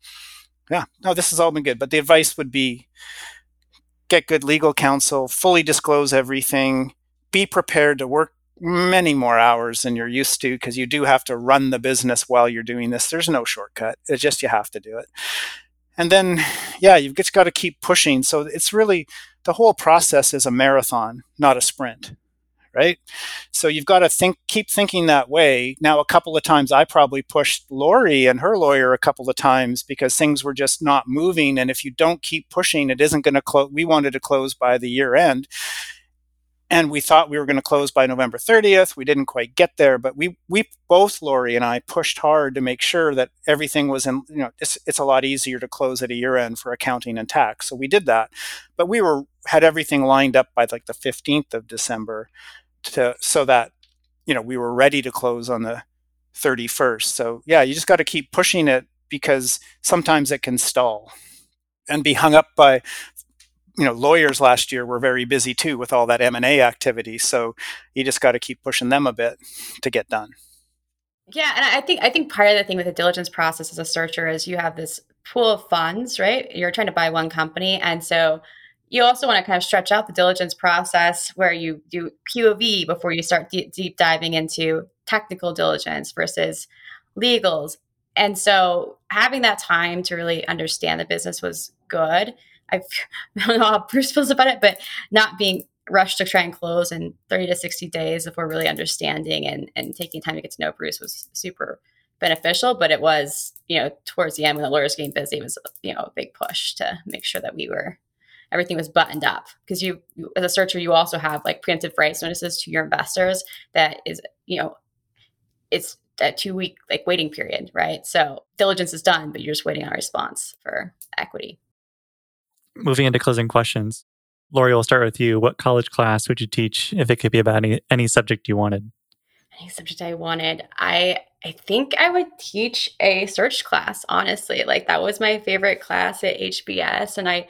yeah, no, this has all been good. But the advice would be get good legal counsel, fully disclose everything, be prepared to work many more hours than you're used to because you do have to run the business while you're doing this. There's no shortcut. It's just you have to do it and then yeah you've just got to keep pushing. So it's really the whole process is a marathon not a sprint right? So you've got to think keep thinking that way. Now a couple of times i probably pushed lori and her lawyer a couple of times because things were just not moving. And if you don't keep pushing it isn't going to close we wanted to close by the year end and we thought we were going to close by November 30th. We didn't quite get there, but we we both Lori and I pushed hard to make sure that everything was in. You know, it's it's a lot easier to close at a year end for accounting and tax, so we did that. But we were had everything lined up by like the 15th of December, to so that you know we were ready to close on the 31st. So yeah, you just got to keep pushing it because sometimes it can stall and be hung up by you know lawyers last year were very busy too with all that m&a activity so you just got to keep pushing them a bit to get done. Yeah and i think i think part of the thing with the diligence process as a searcher is you have this pool of funds right? You're trying to buy one company and so you also want to kind of stretch out the diligence process where you do pov before you start deep, deep diving into technical diligence versus legals. And so having that time to really understand the business was good I don't know how Bruce feels about it, but not being rushed to try and close in 30 to 60 days we're really understanding and, and taking time to get to know Bruce was super beneficial. But it was, you know, towards the end when the lawyers getting busy, was, you know, a big push to make sure that we were everything was buttoned up because you, you, as a searcher you also have like preemptive rights notices to your investors that is you know it's a two week like waiting period right so diligence is done but you're just waiting on a response for equity moving into closing questions, Lori, we'll start with you. What college class would you teach if it could be about any, any subject you wanted? Any subject I wanted. I I think I would teach a search class, honestly. Like that was my favorite class at HBS. And I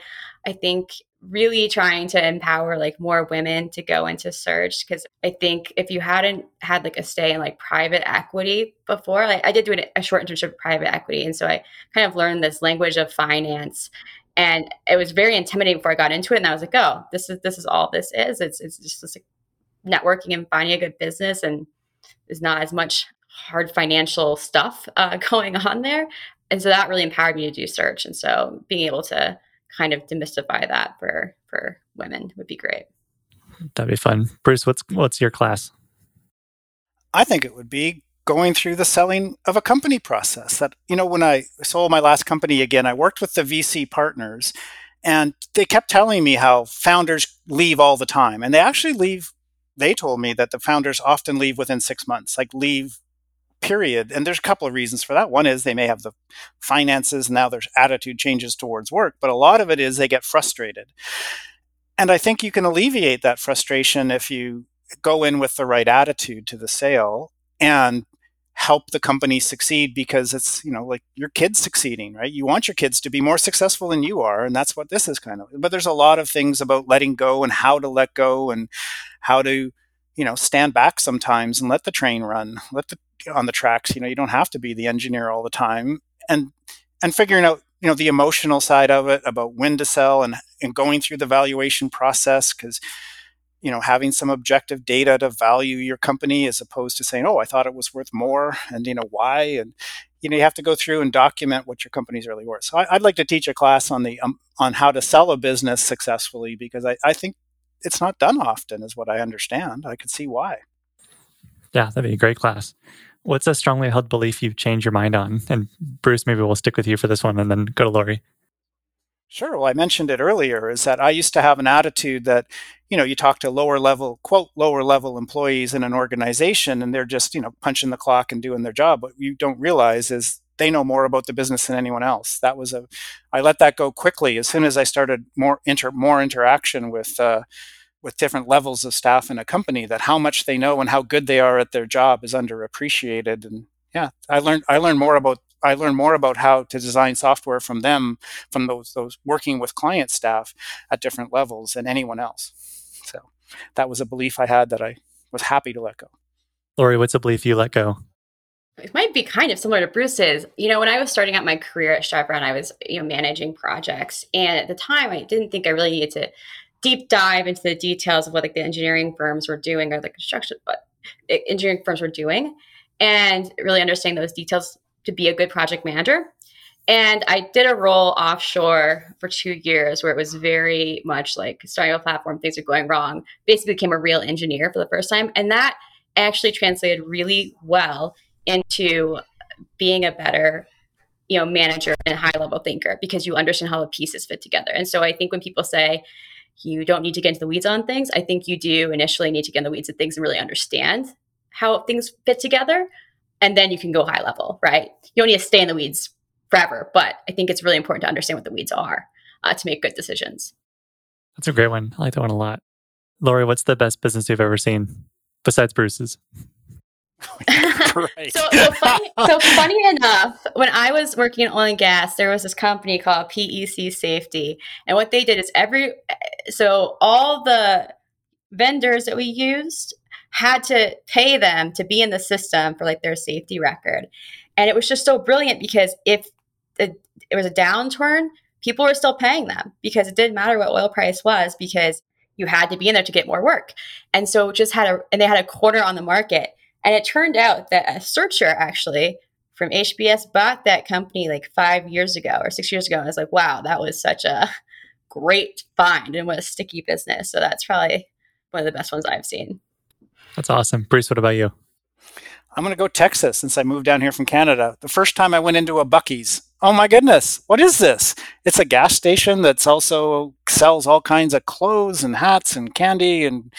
I think really trying to empower like more women to go into search because I think if you hadn't had like a stay in like private equity before, like I did do a short internship in private equity, and so I kind of learned this language of finance and it was very intimidating before I got into it. And I was like, oh, this is this is all this is. It's it's just this like networking and finding a good business, and there's not as much hard financial stuff uh, going on there. And so that really empowered me to do search. And so being able to kind of demystify that for for women would be great. That'd be fun. Bruce, what's what's your class? I think it would be going through the selling of a company process that you know when i sold my last company again i worked with the vc partners and they kept telling me how founders leave all the time and they actually leave they told me that the founders often leave within six months like leave period and there's a couple of reasons for that. One is they may have the finances now there's attitude changes towards work but a lot of it is they get frustrated. And i think you can alleviate that frustration if you go in with the right attitude to the sale and help the company succeed because it's you know like your kids succeeding right? You want your kids to be more successful than you are and that's what this is kind of but there's a lot of things about letting go and how to let go and how to you know stand back sometimes and let the train run let the on the tracks you know you don't have to be the engineer all the time and and figuring out you know the emotional side of it about when to sell and and going through the valuation process because you know having some objective data to value your company as opposed to saying oh i thought it was worth more and you know why? And you know you have to go through and document what your company's really worth. So I, would like to teach a class on the um, on how to sell a business successfully because I, I think it's not done often is what i understand. I could see why. Yeah that'd be a great class. What's a strongly held belief you've changed your mind on? And bruce maybe we'll stick with you for this one and then go to lori. Sure. Well, I mentioned it earlier is that I used to have an attitude that, you know, you talk to lower level, quote, lower level employees in an organization and they're just, you know, punching the clock and doing their job. What you don't realize is they know more about the business than anyone else. That was a, I let that go quickly as soon as I started more inter, more interaction with, uh, with different levels of staff in a company that how much they know and how good they are at their job is underappreciated. And yeah, I learned, I learned more about I learned more about how to design software from them, from those those working with client staff at different levels than anyone else. So that was a belief I had that I was happy to let go. Lori, what's a belief you let go? It might be kind of similar to Bruce's. You know, when I was starting out my career at Chevron, I was you know managing projects, and at the time, I didn't think I really needed to deep dive into the details of what like the engineering firms were doing or the construction, but engineering firms were doing, and really understanding those details to be a good project manager. And I did a role offshore for two years where it was very much like starting a platform, things are going wrong. Basically, became a real engineer for the first time. And that actually translated really well into being a better you know manager and high level thinker because you understand how the pieces fit together and so i think when people say you don't need to get into the weeds on things. I think you do initially need to get in the weeds of things and really understand how things fit together. And then you can go high level, right? You don't need to stay in the weeds forever, but I think it's really important to understand what the weeds are uh, to make good decisions. That's a great one. I like that one a lot. Lori, what's the best business you've ever seen besides Bruce's? so, so, funny, so funny enough, when I was working in oil and gas, there was this company called PEC Safety, and what they did is every so all the vendors that we used had to pay them to be in the system for like their safety record, and it was just so brilliant because if it, it was a downturn, people were still paying them because it didn't matter what oil price was because you had to be in there to get more work, and so just had a and they had a quarter on the market and it turned out that a searcher actually from HBS bought that company like five years ago or six years ago. And I was like, wow, that was such a great find and what a sticky business. So that's probably one of the best ones I've seen. That's awesome. Bruce, what about you? I'm going to go Texas since I moved down here from Canada. The first time I went into a Buc-ee's, oh my goodness, what is this? It's a gas station that's also sells all kinds of clothes and hats and candy and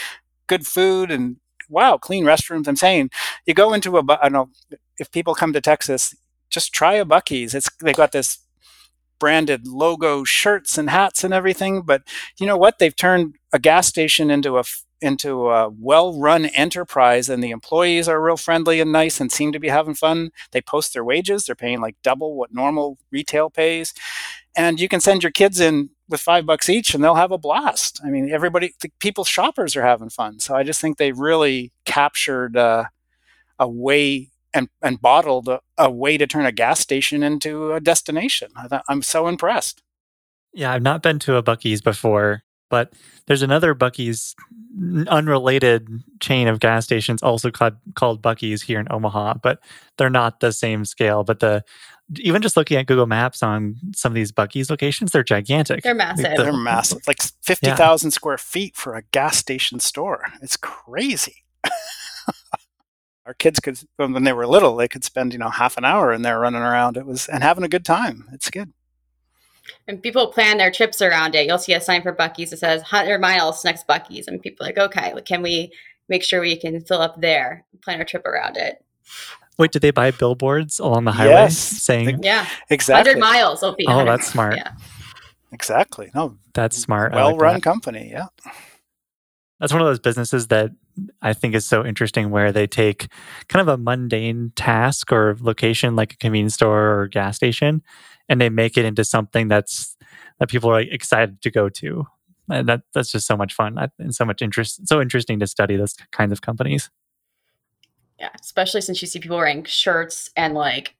good food and wow, clean restrooms. I'm saying you go into a, I know, if people come to Texas, just try a Buc-ee's. It's they've got this branded logo shirts and hats and everything. But you know what? They've turned a gas station into a into a well-run enterprise, and the employees are real friendly and nice and seem to be having fun. They post their wages; they're paying like double what normal retail pays, and you can send your kids in with five bucks each and they'll have a blast. I mean, everybody, the people, shoppers are having fun. So I just think they really captured uh, a way and, and bottled a, a, way to turn a gas station into a destination. I I'm so impressed. Yeah, I've not been to a Buc-ee's before, but there's another Buc-ee's unrelated chain of gas stations also called, called Buc-ee's here in Omaha, but they're not the same scale. But the even just looking at Google Maps on some of these Buc-ee's locations, they're gigantic. They're massive. The, they're massive, like fifty thousand yeah. square feet for a gas station store. It's crazy. Our kids could, when they were little, they could spend you know half an hour in there running around. It was and having a good time. It's good. And people plan their trips around it. You'll see a sign for Buc-ee's that says 100 miles next Buc-ee's, and people are like, okay, can we make sure we can fill up there, plan our trip around it? Wait, did they buy billboards along the highway yes, saying? Yeah, exactly. Hundred miles will be. Oh, that's smart. Yeah. Exactly. No, that's smart. Well-run like company. Yeah. That's one of those businesses that I think is so interesting, where they take kind of a mundane task or location, like a convenience store or gas station, and they make it into something that's that people are excited to go to. And that that's just so much fun and so much interest. So interesting to study those kinds of companies. Yeah, especially since you see people wearing shirts and like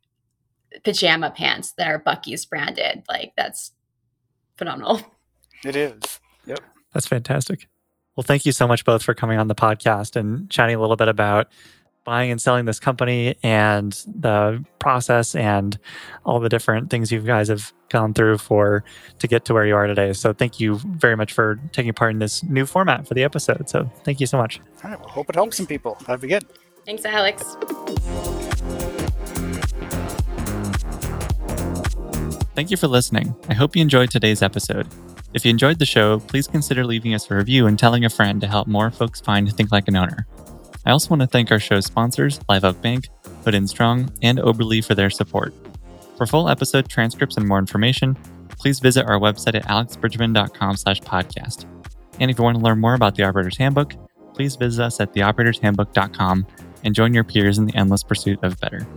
pajama pants that are Buc-ee's branded. Like that's phenomenal. It is. Yep. That's fantastic. Well, thank you so much both for coming on the podcast and chatting a little bit about buying and selling this company and the process and all the different things you guys have gone through for to get to where you are today. So thank you very much for taking part in this new format for the episode. So thank you so much. All right. Well, hope it helps some people. That'd be good. Thanks, Alex. Thank you for listening. I hope you enjoyed today's episode. If you enjoyed the show, please consider leaving us a review and telling a friend to help more folks find Think Like an Owner. I also want to thank our show's sponsors, Live Oak Bank, Hood and Strong, and Oberle for their support. For full episode transcripts and more information, please visit our website at alexbridgeman.com slash podcast. And if you want to learn more about the Operator's Handbook, please visit us at theoperatorshandbook.com and join your peers in the endless pursuit of better.